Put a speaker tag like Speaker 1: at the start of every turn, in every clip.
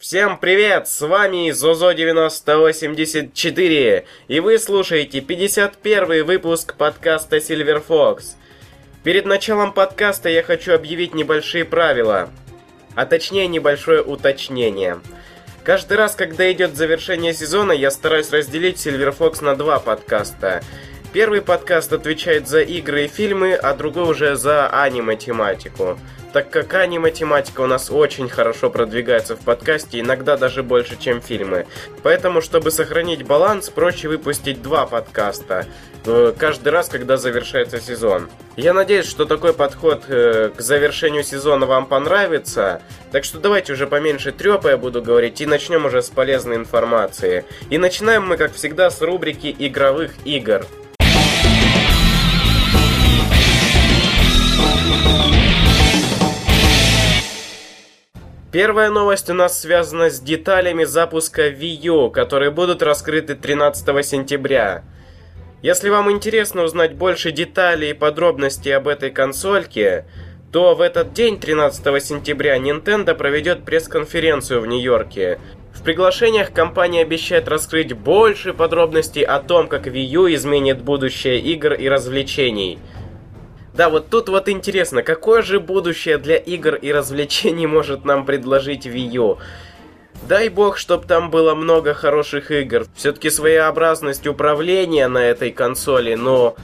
Speaker 1: Всем привет! С вами Зозо9084, и вы слушаете 51 выпуск подкаста Silver Fox. Перед началом подкаста я хочу объявить небольшие правила, а точнее небольшое уточнение. Каждый раз, когда идет завершение сезона, я стараюсь разделить Silver Fox на два подкаста. Первый подкаст отвечает за игры и фильмы, а другой уже за аниме-тематику так как аниме-тематика у нас очень хорошо продвигается в подкасте, иногда даже больше, чем фильмы. Поэтому, чтобы сохранить баланс, проще выпустить два подкаста э, каждый раз, когда завершается сезон. Я надеюсь, что такой подход э, к завершению сезона вам понравится. Так что давайте уже поменьше трепа я буду говорить и начнем уже с полезной информации. И начинаем мы, как всегда, с рубрики игровых игр. Первая новость у нас связана с деталями запуска Wii U, которые будут раскрыты 13 сентября. Если вам интересно узнать больше деталей и подробностей об этой консольке, то в этот день, 13 сентября, Nintendo проведет пресс-конференцию в Нью-Йорке. В приглашениях компания обещает раскрыть больше подробностей о том, как Wii U изменит будущее игр и развлечений – да, вот тут вот интересно, какое же будущее для игр и развлечений может нам предложить Wii U? Дай бог, чтоб там было много хороших игр. Все-таки своеобразность управления на этой консоли, но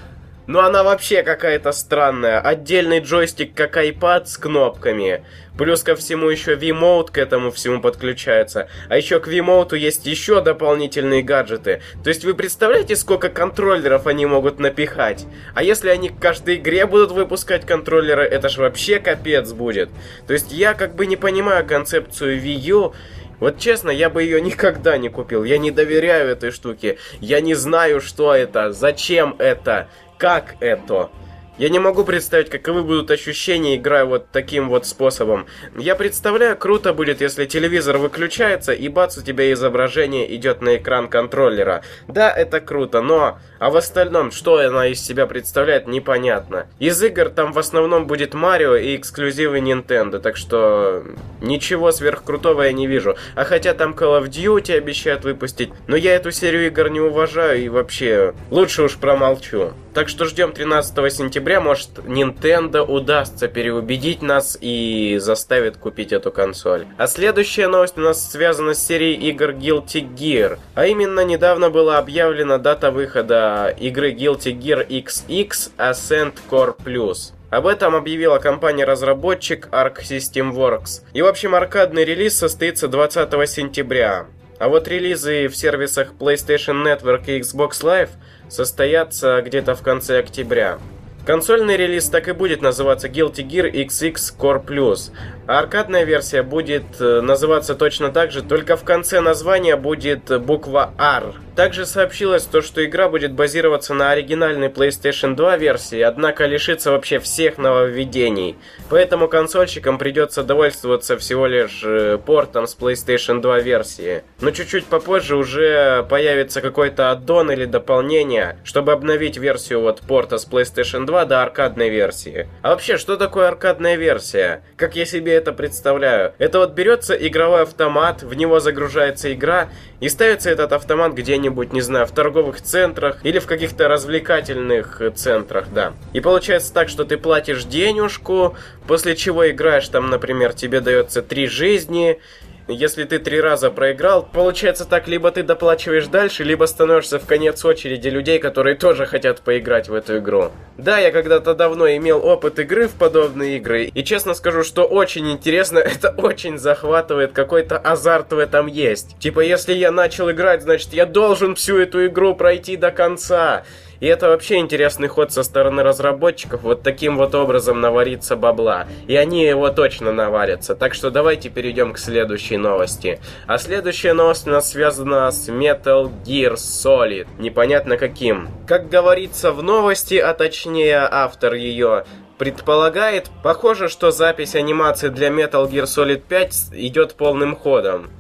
Speaker 1: но она вообще какая-то странная. Отдельный джойстик, как iPad с кнопками. Плюс ко всему еще V-Mode к этому всему подключается. А еще к V-Mode есть еще дополнительные гаджеты. То есть вы представляете, сколько контроллеров они могут напихать? А если они к каждой игре будут выпускать контроллеры, это ж вообще капец будет. То есть я как бы не понимаю концепцию Wii U. Вот честно, я бы ее никогда не купил. Я не доверяю этой штуке. Я не знаю, что это, зачем это как это? Я не могу представить, каковы будут ощущения, играя вот таким вот способом. Я представляю, круто будет, если телевизор выключается, и бац, у тебя изображение идет на экран контроллера. Да, это круто, но... А в остальном, что она из себя представляет, непонятно. Из игр там в основном будет Марио и эксклюзивы Nintendo, так что... Ничего сверхкрутого я не вижу. А хотя там Call of Duty обещают выпустить, но я эту серию игр не уважаю и вообще... Лучше уж промолчу. Так что ждем 13 сентября, может Nintendo удастся переубедить нас и заставит купить эту консоль. А следующая новость у нас связана с серией игр Guilty Gear. А именно недавно была объявлена дата выхода игры Guilty Gear XX Ascent Core Plus. Об этом объявила компания-разработчик Arc System Works. И в общем аркадный релиз состоится 20 сентября. А вот релизы в сервисах PlayStation Network и Xbox Live состоятся где-то в конце октября. Консольный релиз так и будет называться Guilty Gear XX Core Plus, а аркадная версия будет э, называться точно так же, только в конце названия будет буква R. Также сообщилось то, что игра будет базироваться на оригинальной PlayStation 2 версии, однако лишится вообще всех нововведений. Поэтому консольщикам придется довольствоваться всего лишь э, портом с PlayStation 2 версии. Но чуть-чуть попозже уже появится какой-то аддон или дополнение, чтобы обновить версию вот порта с PlayStation 2 2 до аркадной версии. А вообще, что такое аркадная версия? Как я себе это представляю? Это вот берется игровой автомат, в него загружается игра, и ставится этот автомат где-нибудь, не знаю, в торговых центрах или в каких-то развлекательных центрах, да. И получается так, что ты платишь денежку, после чего играешь там, например, тебе дается три жизни, если ты три раза проиграл, получается так, либо ты доплачиваешь дальше, либо становишься в конец очереди людей, которые тоже хотят поиграть в эту игру. Да, я когда-то давно имел опыт игры в подобные игры, и честно скажу, что очень интересно, это очень захватывает, какой-то азарт в этом есть. Типа, если я начал играть, значит я должен всю эту игру пройти до конца. И это вообще интересный ход со стороны разработчиков, вот таким вот образом навариться бабла. И они его точно наварятся. Так что давайте перейдем к следующей новости. А следующая новость у нас связана с Metal Gear Solid. Непонятно каким. Как говорится в новости, а точнее автор ее, предполагает, похоже, что запись анимации для Metal Gear Solid 5 идет полным ходом.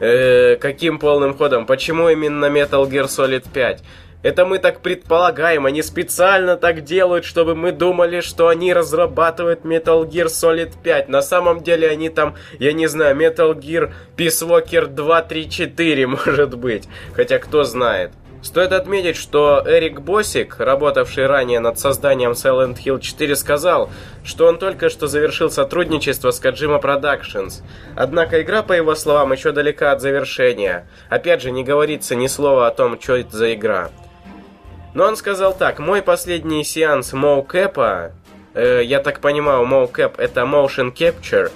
Speaker 1: Э, каким полным ходом? Почему именно Metal Gear Solid 5? Это мы так предполагаем, они специально так делают, чтобы мы думали, что они разрабатывают Metal Gear Solid 5. На самом деле они там, я не знаю, Metal Gear Peace Walker 2, 3, 4 может быть. Хотя кто знает. Стоит отметить, что Эрик Босик, работавший ранее над созданием Silent Hill 4, сказал, что он только что завершил сотрудничество с Kojima Productions. Однако игра, по его словам, еще далека от завершения. Опять же, не говорится ни слова о том, что это за игра. Но он сказал так, мой последний сеанс моукэпа, э, я так понимаю, моукэп это motion capture,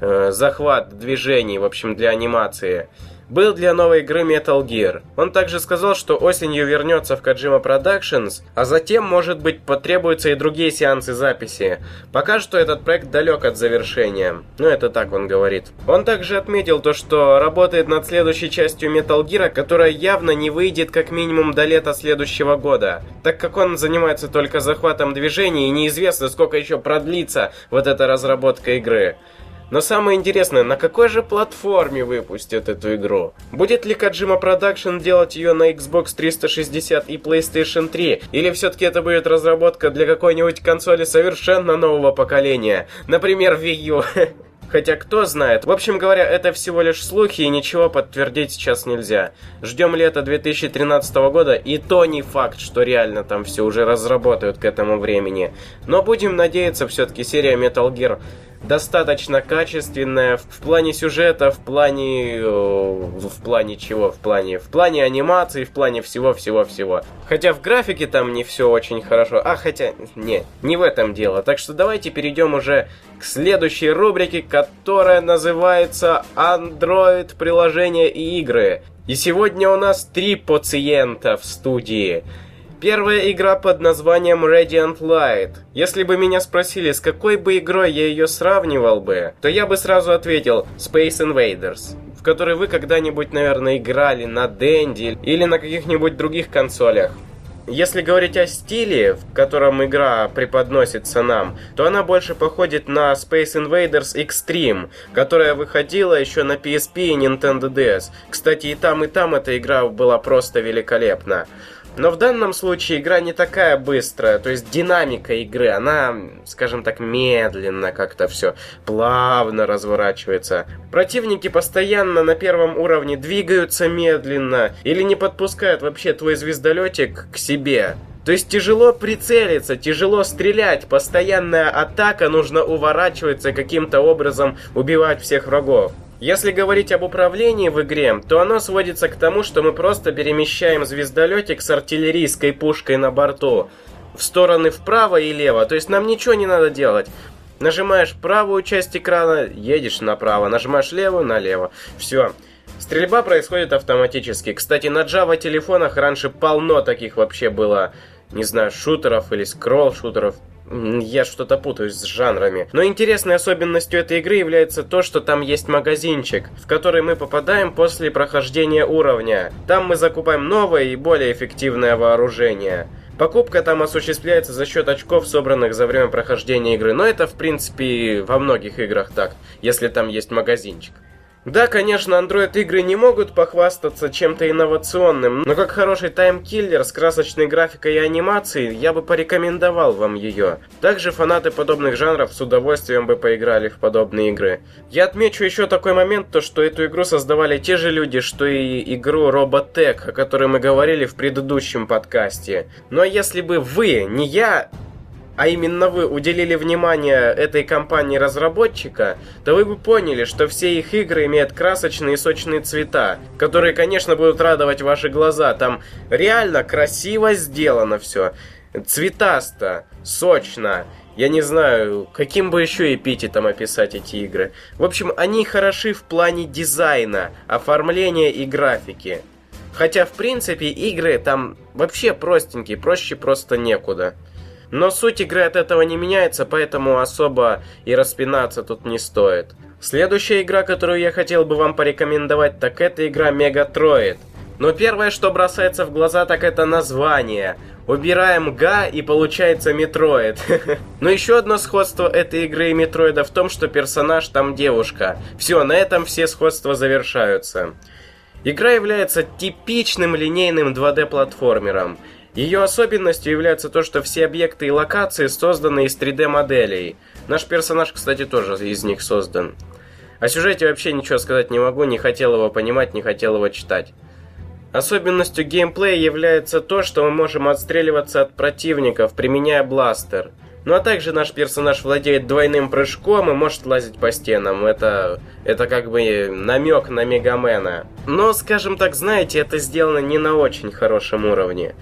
Speaker 1: э, захват движений, в общем, для анимации – был для новой игры Metal Gear. Он также сказал, что осенью вернется в Kojima Productions, а затем, может быть, потребуются и другие сеансы записи. Пока что этот проект далек от завершения. Ну, это так он говорит. Он также отметил то, что работает над следующей частью Metal Gear, которая явно не выйдет как минимум до лета следующего года, так как он занимается только захватом движений и неизвестно, сколько еще продлится вот эта разработка игры. Но самое интересное, на какой же платформе выпустят эту игру? Будет ли Kojima Production делать ее на Xbox 360 и PlayStation 3? Или все-таки это будет разработка для какой-нибудь консоли совершенно нового поколения? Например, Wii U? Хотя кто знает. В общем говоря, это всего лишь слухи и ничего подтвердить сейчас нельзя. Ждем лета 2013 года и то не факт, что реально там все уже разработают к этому времени. Но будем надеяться, все-таки серия Metal Gear достаточно качественная в плане сюжета, в плане... в плане чего? В плане... в плане анимации, в плане всего-всего-всего. Хотя в графике там не все очень хорошо. А, хотя... Не, не в этом дело. Так что давайте перейдем уже к следующей рубрике, которая называется Android приложения и игры. И сегодня у нас три пациента в студии. Первая игра под названием Radiant Light. Если бы меня спросили, с какой бы игрой я ее сравнивал бы, то я бы сразу ответил Space Invaders, в которой вы когда-нибудь, наверное, играли на Денди или на каких-нибудь других консолях. Если говорить о стиле, в котором игра преподносится нам, то она больше походит на Space Invaders Extreme, которая выходила еще на PSP и Nintendo DS. Кстати, и там, и там эта игра была просто великолепна. Но в данном случае игра не такая быстрая, то есть динамика игры, она, скажем так, медленно как-то все плавно разворачивается. Противники постоянно на первом уровне двигаются медленно или не подпускают вообще твой звездолетик к себе. То есть тяжело прицелиться, тяжело стрелять, постоянная атака, нужно уворачиваться каким-то образом, убивать всех врагов. Если говорить об управлении в игре, то оно сводится к тому, что мы просто перемещаем звездолетик с артиллерийской пушкой на борту в стороны вправо и лево, то есть нам ничего не надо делать. Нажимаешь правую часть экрана, едешь направо, нажимаешь левую, налево. Все. Стрельба происходит автоматически. Кстати, на Java телефонах раньше полно таких вообще было, не знаю, шутеров или скролл-шутеров. Я что-то путаюсь с жанрами. Но интересной особенностью этой игры является то, что там есть магазинчик, в который мы попадаем после прохождения уровня. Там мы закупаем новое и более эффективное вооружение. Покупка там осуществляется за счет очков, собранных за время прохождения игры, но это в принципе во многих играх так, если там есть магазинчик. Да, конечно, Android-игры не могут похвастаться чем-то инновационным, но как хороший таймкиллер с красочной графикой и анимацией, я бы порекомендовал вам ее. Также фанаты подобных жанров с удовольствием бы поиграли в подобные игры. Я отмечу еще такой момент, то что эту игру создавали те же люди, что и игру Robotech, о которой мы говорили в предыдущем подкасте. Но если бы вы, не я, а именно вы уделили внимание этой компании-разработчика, то вы бы поняли, что все их игры имеют красочные и сочные цвета, которые, конечно, будут радовать ваши глаза. Там реально красиво сделано все. Цветасто, сочно. Я не знаю, каким бы еще эпитетом описать эти игры. В общем, они хороши в плане дизайна, оформления и графики. Хотя, в принципе, игры там вообще простенькие, проще просто некуда. Но суть игры от этого не меняется, поэтому особо и распинаться тут не стоит. Следующая игра, которую я хотел бы вам порекомендовать, так это игра Megatroid. Но первое, что бросается в глаза, так это название. Убираем Га и получается Metroid. Но еще одно сходство этой игры и Metroid а в том, что персонаж там девушка. Все, на этом все сходства завершаются. Игра является типичным линейным 2D-платформером. Ее особенностью является то, что все объекты и локации созданы из 3D-моделей. Наш персонаж, кстати, тоже из них создан. О сюжете вообще ничего сказать не могу, не хотел его понимать, не хотел его читать. Особенностью геймплея является то, что мы можем отстреливаться от противников, применяя бластер. Ну а также наш персонаж владеет двойным прыжком и может лазить по стенам. Это, это как бы намек на Мегамена. Но, скажем так, знаете, это сделано не на очень хорошем уровне.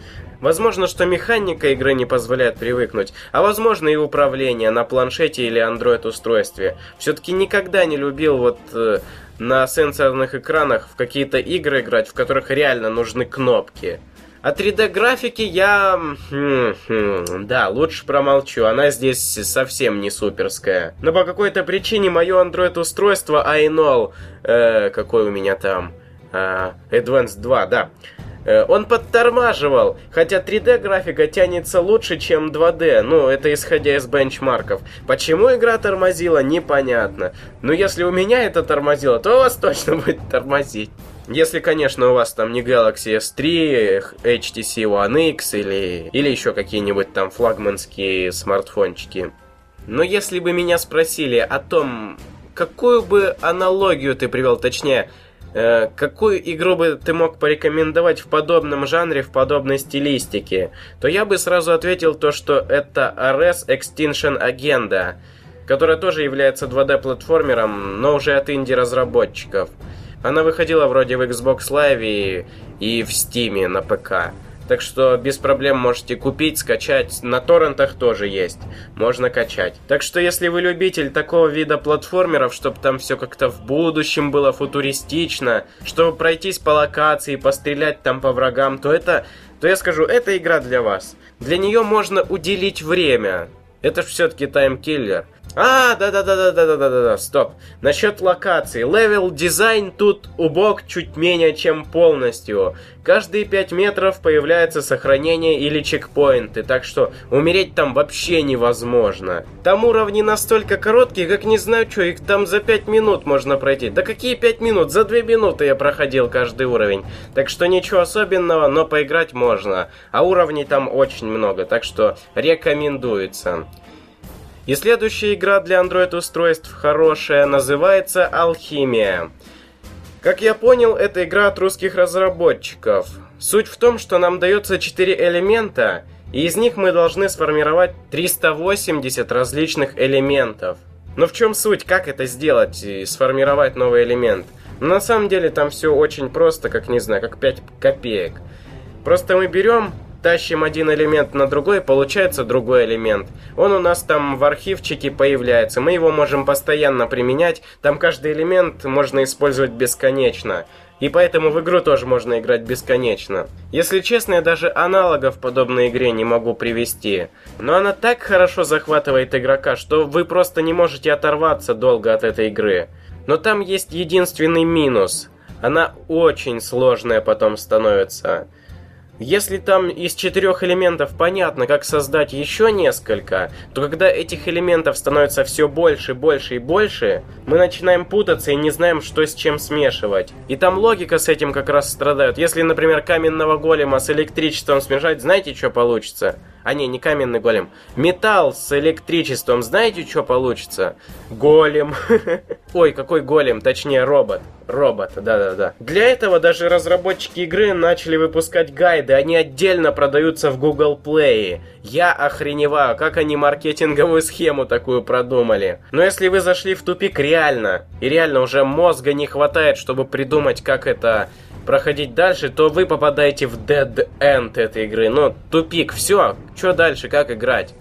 Speaker 1: Возможно, что механика игры не позволяет привыкнуть, а возможно и управление на планшете или Android устройстве. Все-таки никогда не любил вот э, на сенсорных экранах в какие-то игры играть, в которых реально нужны кнопки. А 3D графики я... Да, лучше промолчу, она здесь совсем не суперская. Но по какой-то причине мое Android устройство iNol, э, какой у меня там, э, Advanced 2, да, он подтормаживал, хотя 3D графика тянется лучше, чем 2D, ну, это исходя из бенчмарков. Почему игра тормозила, непонятно. Но если у меня это тормозило, то у вас точно будет тормозить. Если, конечно, у вас там не Galaxy S3, HTC One X или, или еще какие-нибудь там флагманские смартфончики. Но если бы меня спросили о том, какую бы аналогию ты привел, точнее, Э, какую игру бы ты мог порекомендовать в подобном жанре, в подобной стилистике, то я бы сразу ответил то, что это Ares Extinction Agenda, которая тоже является 2D-платформером, но уже от инди-разработчиков. Она выходила вроде в Xbox Live и, и в Steam на ПК. Так что без проблем можете купить, скачать. На торрентах тоже есть. Можно качать. Так что если вы любитель такого вида платформеров, чтобы там все как-то в будущем было футуристично, чтобы пройтись по локации, пострелять там по врагам, то это, то я скажу, это игра для вас. Для нее можно уделить время. Это ж все-таки timekiller. А, да-да-да-да-да-да-да-да, стоп. Насчет локации. Level design тут убог чуть менее чем полностью. Каждые 5 метров появляется сохранение или чекпоинты, так что умереть там вообще невозможно. Там уровни настолько короткие, как не знаю что, их там за 5 минут можно пройти. Да какие 5 минут? За 2 минуты я проходил каждый уровень. Так что ничего особенного, но поиграть можно. А уровней там очень много, так что рекомендуется. И следующая игра для Android-устройств хорошая, называется «Алхимия». Как я понял, это игра от русских разработчиков. Суть в том, что нам дается 4 элемента, и из них мы должны сформировать 380 различных элементов. Но в чем суть, как это сделать и сформировать новый элемент? На самом деле там все очень просто, как не знаю, как 5 копеек. Просто мы берем тащим один элемент на другой, получается другой элемент. Он у нас там в архивчике появляется, мы его можем постоянно применять, там каждый элемент можно использовать бесконечно. И поэтому в игру тоже можно играть бесконечно. Если честно, я даже аналогов подобной игре не могу привести. Но она так хорошо захватывает игрока, что вы просто не можете оторваться долго от этой игры. Но там есть единственный минус. Она очень сложная потом становится. Если там из четырех элементов понятно, как создать еще несколько, то когда этих элементов становится все больше, больше и больше, мы начинаем путаться и не знаем, что с чем смешивать. И там логика с этим как раз страдает. Если, например, каменного голема с электричеством смешать, знаете, что получится? А не, не каменный голем. Металл с электричеством. Знаете, что получится? Голем. Ой, какой голем? Точнее, робот. Робот, да-да-да. Для этого даже разработчики игры начали выпускать гайды. Они отдельно продаются в Google Play. Я охреневаю, как они маркетинговую схему такую продумали. Но если вы зашли в тупик реально, и реально уже мозга не хватает, чтобы придумать, как это проходить дальше, то вы попадаете в dead end этой игры. Ну, тупик, все, что дальше, как играть?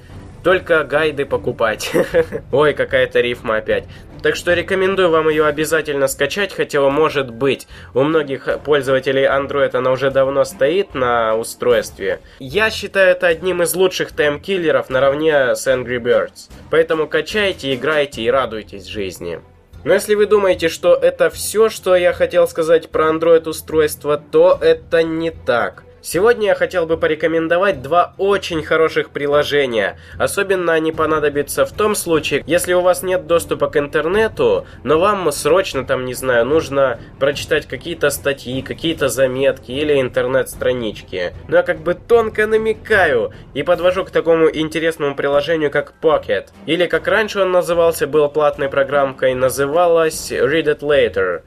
Speaker 1: Только гайды покупать. Ой, какая-то рифма опять. Так что рекомендую вам ее обязательно скачать, хотя, может быть, у многих пользователей Android она уже давно стоит на устройстве. Я считаю это одним из лучших таймкиллеров наравне с Angry Birds. Поэтому качайте, играйте и радуйтесь жизни. Но если вы думаете, что это все, что я хотел сказать про Android устройство, то это не так. Сегодня я хотел бы порекомендовать два очень хороших приложения. Особенно они понадобятся в том случае, если у вас нет доступа к интернету, но вам срочно там, не знаю, нужно прочитать какие-то статьи, какие-то заметки или интернет-странички. Но я как бы тонко намекаю и подвожу к такому интересному приложению, как Pocket. Или как раньше он назывался, был платной программкой, называлась Read It Later.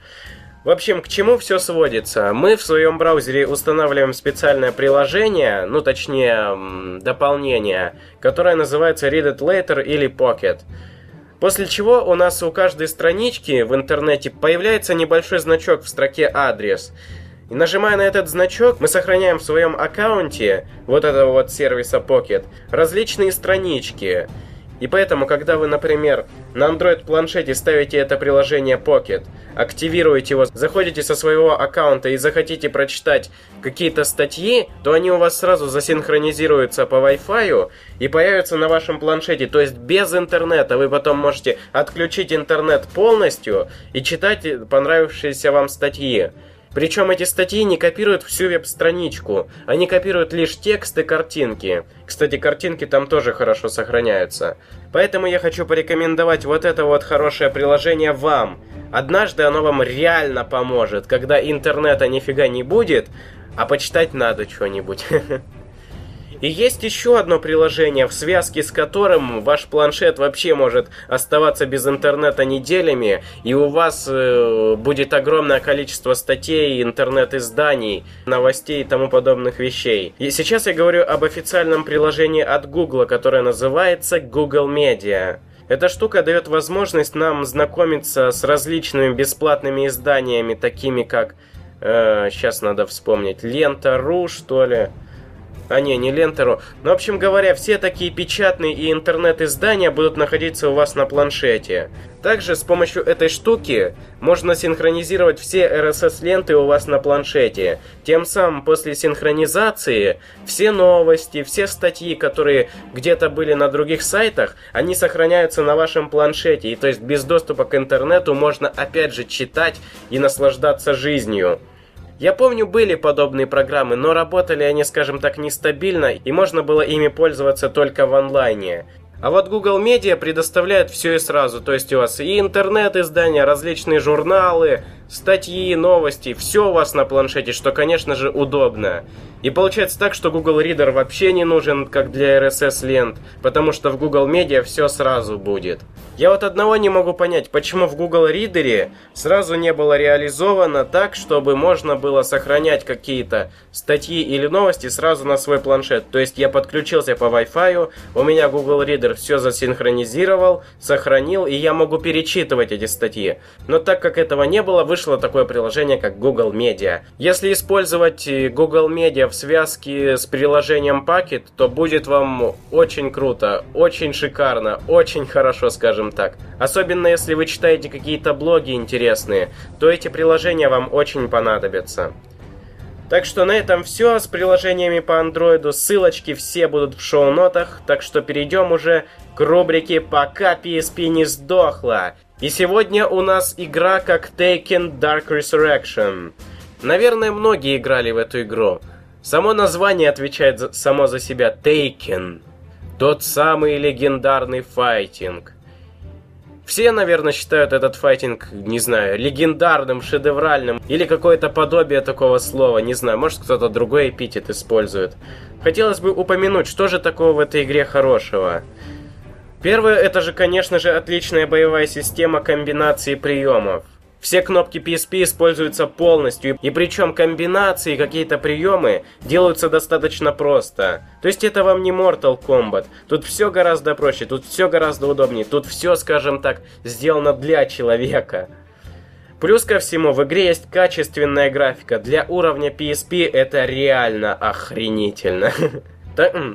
Speaker 1: В общем, к чему все сводится? Мы в своем браузере устанавливаем специальное приложение, ну точнее, дополнение, которое называется Read It Later или Pocket. После чего у нас у каждой странички в интернете появляется небольшой значок в строке «Адрес». И нажимая на этот значок, мы сохраняем в своем аккаунте вот этого вот сервиса Pocket различные странички. И поэтому, когда вы, например, на Android-планшете ставите это приложение Pocket, активируете его, заходите со своего аккаунта и захотите прочитать какие-то статьи, то они у вас сразу засинхронизируются по Wi-Fi и появятся на вашем планшете. То есть без интернета вы потом можете отключить интернет полностью и читать понравившиеся вам статьи. Причем эти статьи не копируют всю веб-страничку, они копируют лишь текст и картинки. Кстати, картинки там тоже хорошо сохраняются. Поэтому я хочу порекомендовать вот это вот хорошее приложение вам. Однажды оно вам реально поможет, когда интернета нифига не будет, а почитать надо что-нибудь. И есть еще одно приложение, в связке с которым ваш планшет вообще может оставаться без интернета неделями, и у вас э, будет огромное количество статей, интернет-изданий, новостей и тому подобных вещей. И сейчас я говорю об официальном приложении от Google, которое называется Google Media. Эта штука дает возможность нам знакомиться с различными бесплатными изданиями, такими как... Э, сейчас надо вспомнить. Лента.ру, что ли? А не, не Лентеру. Но, в общем говоря, все такие печатные и интернет-издания будут находиться у вас на планшете. Также с помощью этой штуки можно синхронизировать все RSS-ленты у вас на планшете. Тем самым после синхронизации все новости, все статьи, которые где-то были на других сайтах, они сохраняются на вашем планшете. И то есть без доступа к интернету можно опять же читать и наслаждаться жизнью. Я помню, были подобные программы, но работали они, скажем так, нестабильно, и можно было ими пользоваться только в онлайне. А вот Google Media предоставляет все и сразу, то есть у вас и интернет-издания, различные журналы, статьи, новости, все у вас на планшете, что, конечно же, удобно. И получается так, что Google Reader вообще не нужен, как для RSS лент, потому что в Google Media все сразу будет. Я вот одного не могу понять, почему в Google Reader сразу не было реализовано так, чтобы можно было сохранять какие-то статьи или новости сразу на свой планшет. То есть я подключился по Wi-Fi, у меня Google Reader все засинхронизировал, сохранил, и я могу перечитывать эти статьи. Но так как этого не было, вышло такое приложение, как Google Media. Если использовать э, Google Media в связке с приложением Packet, то будет вам очень круто, очень шикарно, очень хорошо, скажем так. Особенно если вы читаете какие-то блоги интересные, то эти приложения вам очень понадобятся. Так что на этом все с приложениями по андроиду. Ссылочки все будут в шоу-нотах. Так что перейдем уже к рубрике «Пока PSP не сдохла». И сегодня у нас игра как Taken Dark Resurrection. Наверное, многие играли в эту игру. Само название отвечает за, само за себя Taken. Тот самый легендарный файтинг. Все, наверное, считают этот файтинг, не знаю, легендарным, шедевральным, или какое-то подобие такого слова, не знаю, может кто-то другой эпитет использует. Хотелось бы упомянуть, что же такого в этой игре хорошего. Первое, это же, конечно же, отличная боевая система комбинации приемов. Все кнопки PSP используются полностью, и причем комбинации, какие-то приемы делаются достаточно просто. То есть это вам не Mortal Kombat. Тут все гораздо проще, тут все гораздо удобнее, тут все, скажем так, сделано для человека. Плюс ко всему, в игре есть качественная графика. Для уровня PSP это реально охренительно.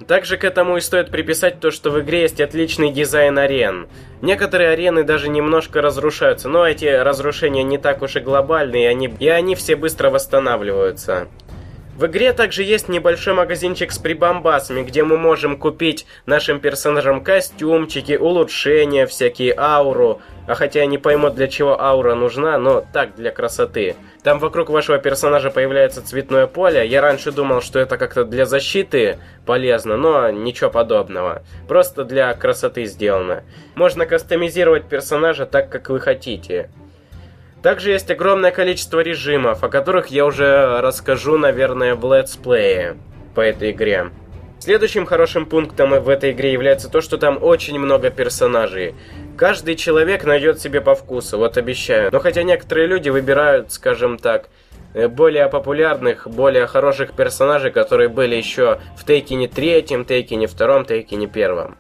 Speaker 1: Также к этому и стоит приписать то, что в игре есть отличный дизайн арен. Некоторые арены даже немножко разрушаются, но эти разрушения не так уж и глобальные, и они, и они все быстро восстанавливаются. В игре также есть небольшой магазинчик с прибамбасами, где мы можем купить нашим персонажам костюмчики, улучшения, всякие ауру. А хотя я не пойму, для чего аура нужна, но так, для красоты. Там вокруг вашего персонажа появляется цветное поле. Я раньше думал, что это как-то для защиты полезно, но ничего подобного. Просто для красоты сделано. Можно кастомизировать персонажа так, как вы хотите. Также есть огромное количество режимов, о которых я уже расскажу, наверное, в летсплее по этой игре. Следующим хорошим пунктом в этой игре является то, что там очень много персонажей. Каждый человек найдет себе по вкусу, вот обещаю. Но хотя некоторые люди выбирают, скажем так, э, более популярных, более хороших персонажей, которые были еще в Тейкине третьем, Тейкине втором, Тейкине первом.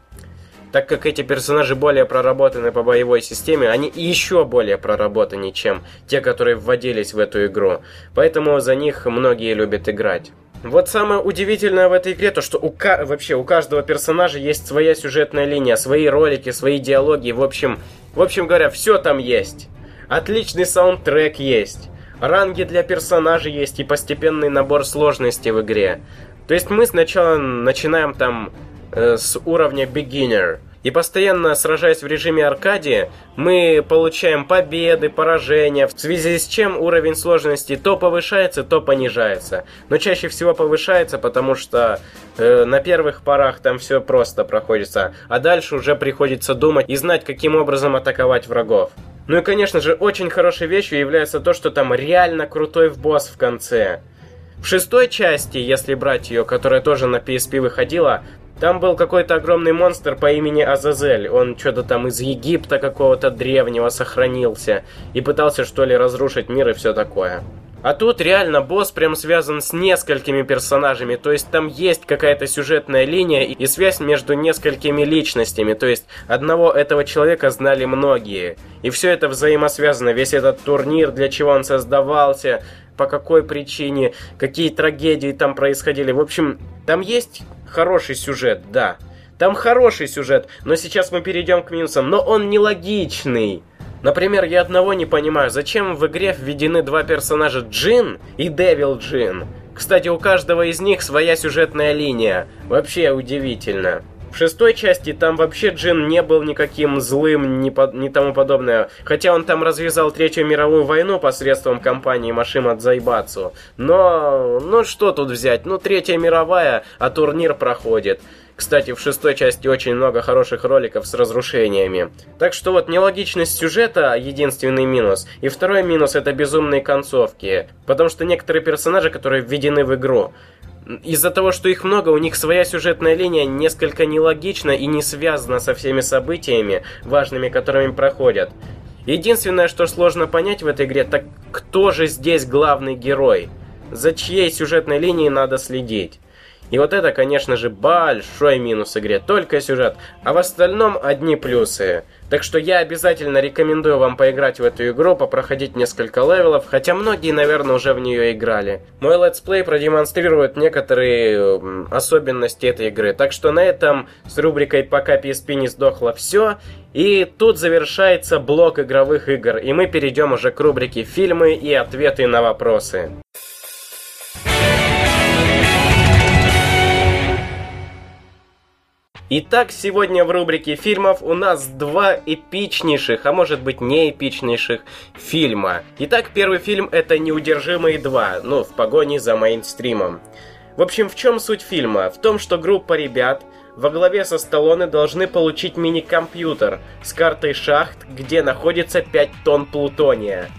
Speaker 1: Так как эти персонажи более проработаны по боевой системе, они еще более проработаны, чем те, которые вводились в эту игру. Поэтому за них многие любят играть. Вот самое удивительное в этой игре, то что у вообще у каждого персонажа есть своя сюжетная линия, свои ролики, свои диалоги, в общем, в общем говоря, все там есть. Отличный саундтрек есть. Ранги для персонажей есть и постепенный набор сложностей в игре. То есть мы сначала начинаем там Э, с уровня beginner. И постоянно сражаясь в режиме аркади, мы получаем победы, поражения, в связи с чем уровень сложности то повышается, то понижается. Но чаще всего повышается, потому что э, на первых порах там все просто проходится, а дальше уже приходится думать и знать, каким образом атаковать врагов. Ну и, конечно же, очень хорошей вещью является то, что там реально крутой в босс в конце. В шестой части, если брать ее, которая тоже на PSP выходила, там был какой-то огромный монстр по имени Азазель. Он что-то там из Египта какого-то древнего сохранился. И пытался что ли разрушить мир и все такое. А тут реально босс прям связан с несколькими персонажами, то есть там есть какая-то сюжетная линия и связь между несколькими личностями, то есть одного этого человека знали многие. И все это взаимосвязано, весь этот турнир, для чего он создавался, по какой причине, какие трагедии там происходили. В общем, там есть хороший сюжет, да. Там хороший сюжет, но сейчас мы перейдем к минусам. Но он нелогичный. Например, я одного не понимаю, зачем в игре введены два персонажа Джин и Девил Джин. Кстати, у каждого из них своя сюжетная линия. Вообще удивительно. В шестой части там вообще Джин не был никаким злым, ни, по, ни тому подобное. Хотя он там развязал Третью мировую войну посредством компании Машима Дзайбацу. Но, ну что тут взять? Ну, Третья мировая, а турнир проходит. Кстати, в шестой части очень много хороших роликов с разрушениями. Так что вот нелогичность сюжета единственный минус. И второй минус это безумные концовки. Потому что некоторые персонажи, которые введены в игру, из-за того, что их много, у них своя сюжетная линия несколько нелогична и не связана со всеми событиями, важными, которыми проходят. Единственное, что сложно понять в этой игре, так кто же здесь главный герой? За чьей сюжетной линией надо следить? И вот это, конечно же, большой минус игре, только сюжет, а в остальном одни плюсы. Так что я обязательно рекомендую вам поиграть в эту игру, попроходить несколько level ов, хотя многие, наверное, уже в нее играли. Мой летсплей продемонстрирует некоторые особенности этой игры, так что на этом с рубрикой «Пока PSP не сдохла» все. И тут завершается блок игровых игр, и мы перейдем уже к рубрике «Фильмы и ответы на вопросы». Итак, сегодня в рубрике фильмов у нас два эпичнейших, а может быть не эпичнейших фильма. Итак, первый фильм это «Неудержимые 2», ну, в погоне за мейнстримом. В общем, в чем суть фильма? В том, что группа ребят во главе со Сталлоне должны получить мини-компьютер с картой шахт, где находится 5 тонн плутония.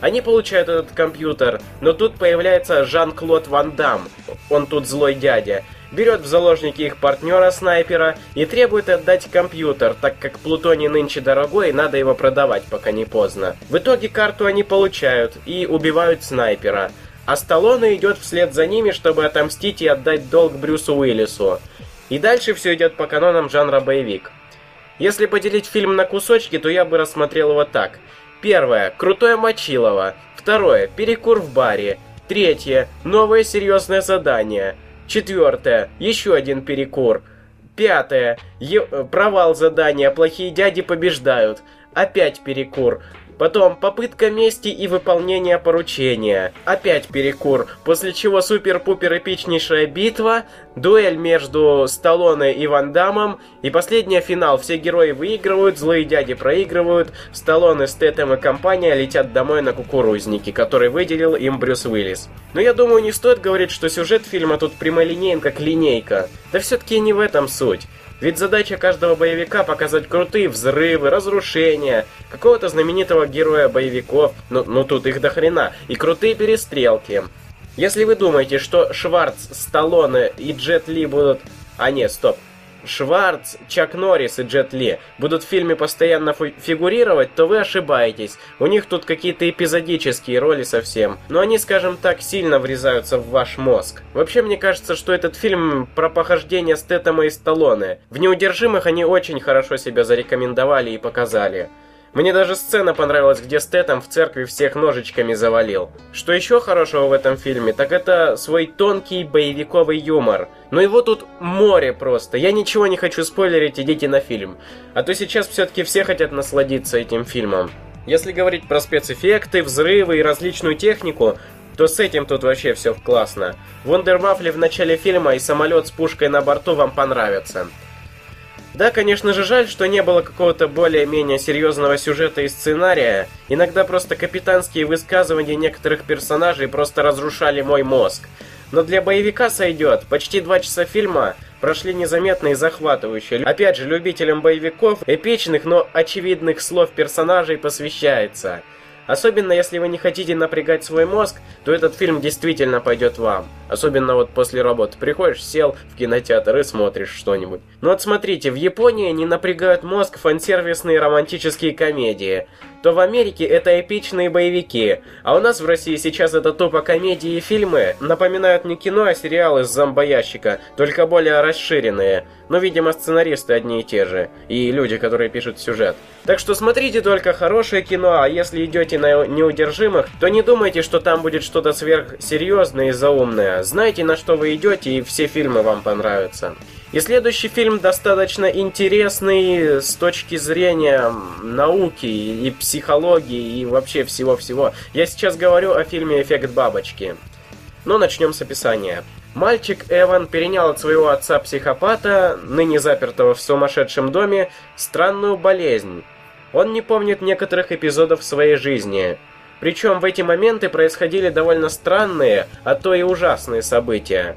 Speaker 1: Они получают этот компьютер, но тут появляется Жан-Клод Ван Дам, он тут злой дядя, берет в заложники их партнера-снайпера и требует отдать компьютер, так как плутоний нынче дорогой и надо его продавать, пока не поздно. В итоге карту они получают и убивают снайпера. А Сталлоне идет вслед за ними, чтобы отомстить и отдать долг Брюсу Уиллису. И дальше все идет по канонам жанра боевик. Если поделить фильм на кусочки, то я бы рассмотрел его так. Первое. Крутое Мочилово. Второе. Перекур в баре. Третье. Новое серьезное задание. Четвертое. Еще один перекур. Пятое. Е провал задания. Плохие дяди побеждают. Опять перекур. Потом попытка мести и выполнение поручения. Опять перекур, после чего супер-пупер эпичнейшая битва, дуэль между Сталлоне и Ван Дамом, и последний финал. Все герои выигрывают, злые дяди проигрывают, Сталлоне, Стэтэм и компания летят домой на кукурузнике, который выделил им Брюс Уиллис. Но я думаю, не стоит говорить, что сюжет фильма тут прямолинеен, как линейка. Да все-таки не в этом суть. Ведь задача каждого боевика показать крутые взрывы, разрушения, какого-то знаменитого героя боевиков, ну, ну тут их до хрена, и крутые перестрелки. Если вы думаете, что Шварц, Сталлоне и Джет Ли будут... А нет, стоп. Шварц, Чак Норрис и Джет Ли будут в фильме постоянно фигурировать, то вы ошибаетесь. У них тут какие-то эпизодические роли совсем. Но они, скажем так, сильно врезаются в ваш мозг. Вообще, мне кажется, что этот фильм про похождение Стэттема и Сталлоне. В «Неудержимых» они очень хорошо себя зарекомендовали и показали. Мне даже сцена понравилась, где Стэттем в церкви всех ножичками завалил. Что еще хорошего в этом фильме, так это свой тонкий боевиковый юмор. Но его тут море просто. Я ничего не хочу спойлерить, идите на фильм. А то сейчас все-таки все хотят насладиться этим фильмом. Если говорить про спецэффекты, взрывы и различную технику, то с этим тут вообще все классно. Вундервафли в начале фильма и самолет с пушкой на борту вам понравятся. Да, конечно же, жаль, что не было какого-то более-менее серьезного сюжета и сценария. Иногда просто капитанские высказывания некоторых персонажей просто разрушали мой мозг. Но для боевика сойдет. Почти два часа фильма прошли незаметно и захватывающе. Опять же, любителям боевиков эпичных, но очевидных слов персонажей посвящается. Особенно если вы не хотите напрягать свой мозг, то этот фильм действительно пойдет вам. Особенно вот после работы. Приходишь, сел в кинотеатр и смотришь что-нибудь. Но вот смотрите, в Японии не напрягают мозг фансервисные романтические комедии то в Америке это эпичные боевики, а у нас в России сейчас это тупо комедии и фильмы, напоминают не кино, а сериалы с зомбоящика, только более расширенные. Но, видимо, сценаристы одни и те же, и люди, которые пишут сюжет. Так что смотрите только хорошее кино, а если идете на неудержимых, то не думайте, что там будет что-то сверхсерьезное и заумное. Знайте, на что вы идете, и все фильмы вам понравятся. И следующий фильм достаточно интересный с точки зрения науки и психологии и вообще всего-всего. Я сейчас говорю о фильме «Эффект бабочки». Но начнем с описания. Мальчик Эван перенял от своего отца-психопата, ныне запертого в сумасшедшем доме, странную болезнь. Он не помнит некоторых эпизодов своей жизни. Причем в эти моменты происходили довольно странные, а то и ужасные события.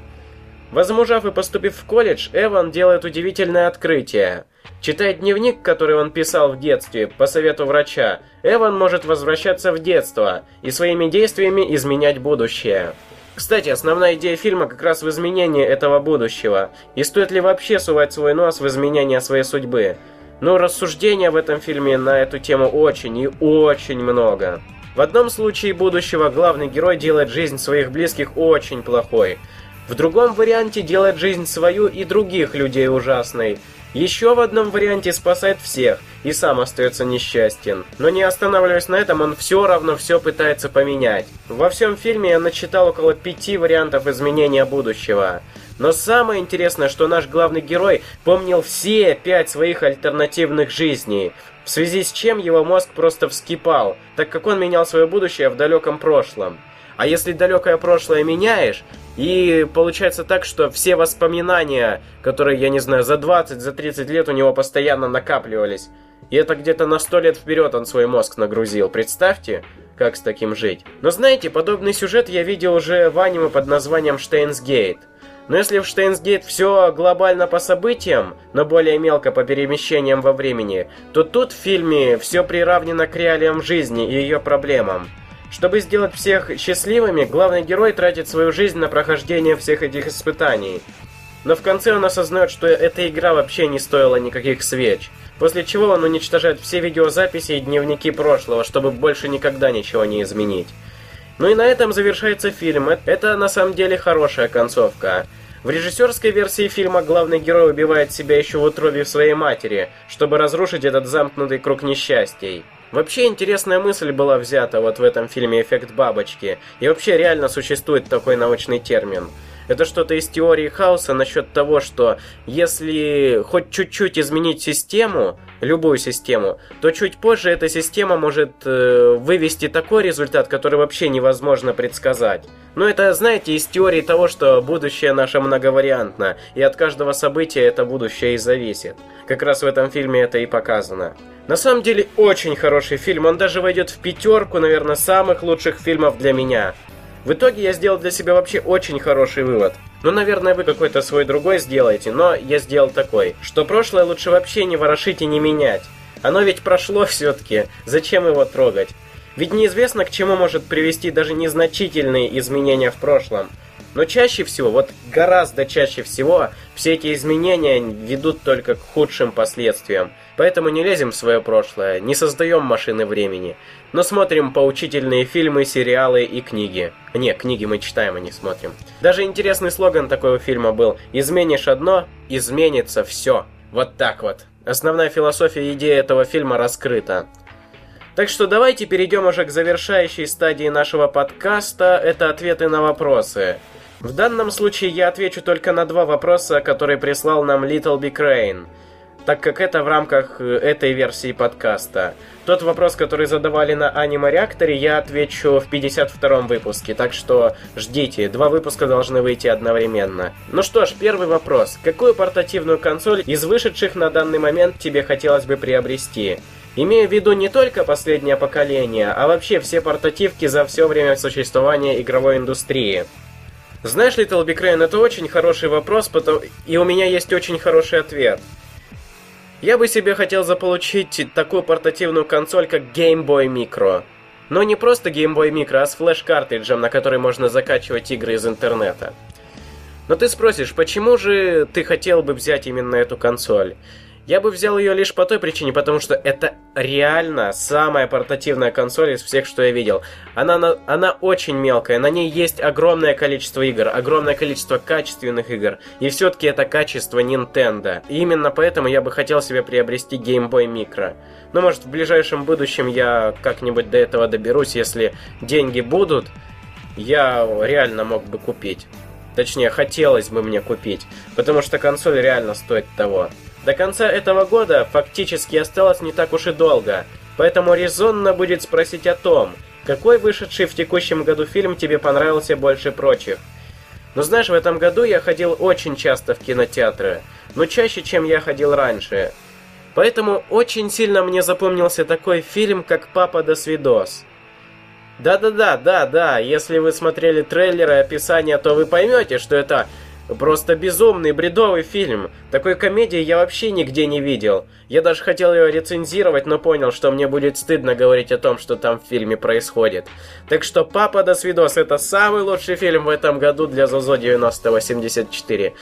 Speaker 1: Возмужав и поступив в колледж, Эван делает удивительное открытие. Читая дневник, который он писал в детстве, по совету врача, Эван может возвращаться в детство и своими действиями изменять будущее. Кстати, основная идея фильма как раз в изменении этого будущего. И стоит ли вообще сувать свой нос в изменение своей судьбы? Но рассуждения в этом фильме на эту тему очень и очень много. В одном случае будущего главный герой делает жизнь своих близких очень плохой – в другом варианте делает жизнь свою и других людей ужасной. Еще в одном варианте спасает всех и сам остается несчастен. Но не останавливаясь на этом, он все равно все пытается поменять. Во всем фильме я начитал около пяти вариантов изменения будущего. Но самое интересное, что наш главный герой помнил все пять своих альтернативных жизней, в связи с чем его мозг просто вскипал, так как он менял свое будущее в далеком прошлом. А если далекое прошлое меняешь, и получается так, что все воспоминания, которые, я не знаю, за 20, за 30 лет у него постоянно накапливались, и это где-то на 100 лет вперед он свой мозг нагрузил. Представьте, как с таким жить. Но знаете, подобный сюжет я видел уже в аниме под названием Штейнсгейт. Но если в Штейнсгейт все глобально по событиям, но более мелко по перемещениям во времени, то тут в фильме все приравнено к реалиям жизни и ее проблемам. Чтобы сделать всех счастливыми, главный герой тратит свою жизнь на прохождение всех этих испытаний. Но в конце он осознает, что эта игра вообще не стоила никаких свеч. После чего он уничтожает все видеозаписи и дневники прошлого, чтобы больше никогда ничего не изменить. Ну и на этом завершается фильм. Это на самом деле хорошая концовка. В режиссерской версии фильма главный герой убивает себя еще в утробе своей матери, чтобы разрушить этот замкнутый круг несчастий. Вообще интересная мысль была взята вот в этом фильме «Эффект бабочки». И вообще реально существует такой научный термин. Это что-то из теории хаоса насчет того, что если хоть чуть-чуть изменить систему, любую систему, то чуть позже эта система может э, вывести такой результат, который вообще невозможно предсказать. Но это, знаете, из теории того, что будущее наше многовариантно, и от каждого события это будущее и зависит. Как раз в этом фильме это и показано. На самом деле, очень хороший фильм, он даже войдет в пятерку, наверное, самых лучших фильмов для меня. В итоге я сделал для себя вообще очень хороший вывод. Ну, наверное, вы какой-то свой другой сделаете, но я сделал такой, что прошлое лучше вообще не ворошить и не менять. Оно ведь прошло все-таки, зачем его трогать? Ведь неизвестно, к чему может привести даже незначительные изменения в прошлом. Но чаще всего, вот гораздо чаще всего, все эти изменения ведут только к худшим последствиям. Поэтому не лезем в свое прошлое, не создаем машины времени, но смотрим поучительные фильмы, сериалы и книги. Не, книги мы читаем, а не смотрим. Даже интересный слоган такого фильма был «Изменишь одно, изменится все». Вот так вот. Основная философия и идея этого фильма раскрыта. Так что давайте перейдем уже к завершающей стадии нашего подкаста. Это ответы на вопросы. В данном случае я отвечу только на два вопроса, которые прислал нам Little Big Rain, так как это в рамках э, этой версии подкаста. Тот вопрос, который задавали на Аниме Реакторе, я отвечу в 52-м выпуске, так что ждите, два выпуска должны выйти одновременно. Ну что ж, первый вопрос. Какую портативную консоль из вышедших на данный момент тебе хотелось бы приобрести? Имея в виду не только последнее поколение, а вообще все портативки за все время существования игровой индустрии. Знаешь, Big Rain, это очень хороший вопрос, потому... и у меня есть очень хороший ответ. Я бы себе хотел заполучить такую портативную консоль, как Game Boy Micro. Но не просто Game Boy Micro, а с флеш-картриджем, на который можно закачивать игры из интернета. Но ты спросишь, почему же ты хотел бы взять именно эту консоль? Я бы взял ее лишь по той причине, потому что это реально самая портативная консоль из всех, что я видел. Она, она очень мелкая, на ней есть огромное количество игр, огромное количество качественных игр, и все-таки это качество Nintendo. И именно поэтому я бы хотел себе приобрести Game Boy Micro. Но может в ближайшем будущем я как-нибудь до этого доберусь, если деньги будут, я реально мог бы купить. Точнее, хотелось бы мне купить, потому что консоль реально стоит того. До конца этого года фактически осталось не так уж и долго, поэтому резонно будет спросить о том, какой вышедший в текущем году фильм тебе понравился больше прочих. Но знаешь, в этом году я ходил очень часто в кинотеатры, но чаще, чем я ходил раньше. Поэтому очень сильно мне запомнился такой фильм, как «Папа до свидос». Да-да-да, да-да, если вы смотрели трейлеры и описание, то вы поймете, что это Просто безумный, бредовый фильм. Такой комедии я вообще нигде не видел. Я даже хотел ее рецензировать, но понял, что мне будет стыдно говорить о том, что там в фильме происходит. Так что «Папа до свидос» — это самый лучший фильм в этом году для Зозо 9084.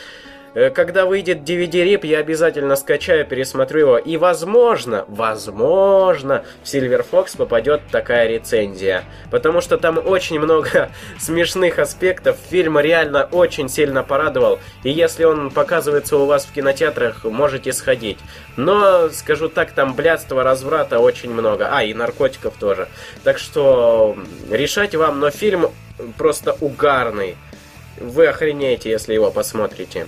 Speaker 1: Э, когда выйдет DVD-рип, я обязательно скачаю, пересмотрю его. И возможно, возможно, в Silver Fox попадет такая рецензия. Потому что там очень много смешных аспектов. Фильм реально очень сильно порадовал. И если он показывается у вас в кинотеатрах, можете сходить. Но, скажу так, там блядства, разврата очень много. А, и наркотиков тоже. Так что решать вам, но фильм просто угарный. Вы охренеете, если его посмотрите.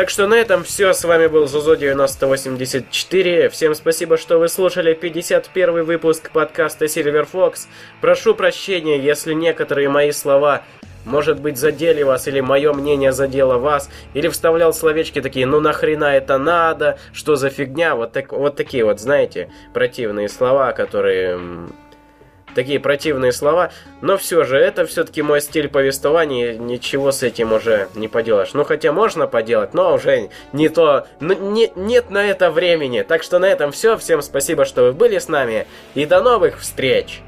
Speaker 1: Так что на этом все. С вами был Зузо 9084. Всем спасибо, что вы слушали 51 выпуск подкаста Silver Fox. Прошу прощения, если некоторые мои слова может быть, задели вас, или мое мнение задело вас, или вставлял словечки такие, ну нахрена это надо, что за фигня, вот, так, вот такие вот, знаете, противные слова, которые такие противные слова, но все же это все-таки мой стиль повествования, ничего с этим уже не поделаешь. Ну хотя можно поделать, но уже не то, ну, не, нет на это времени. Так что на этом все, всем спасибо, что вы были с нами, и до новых встреч!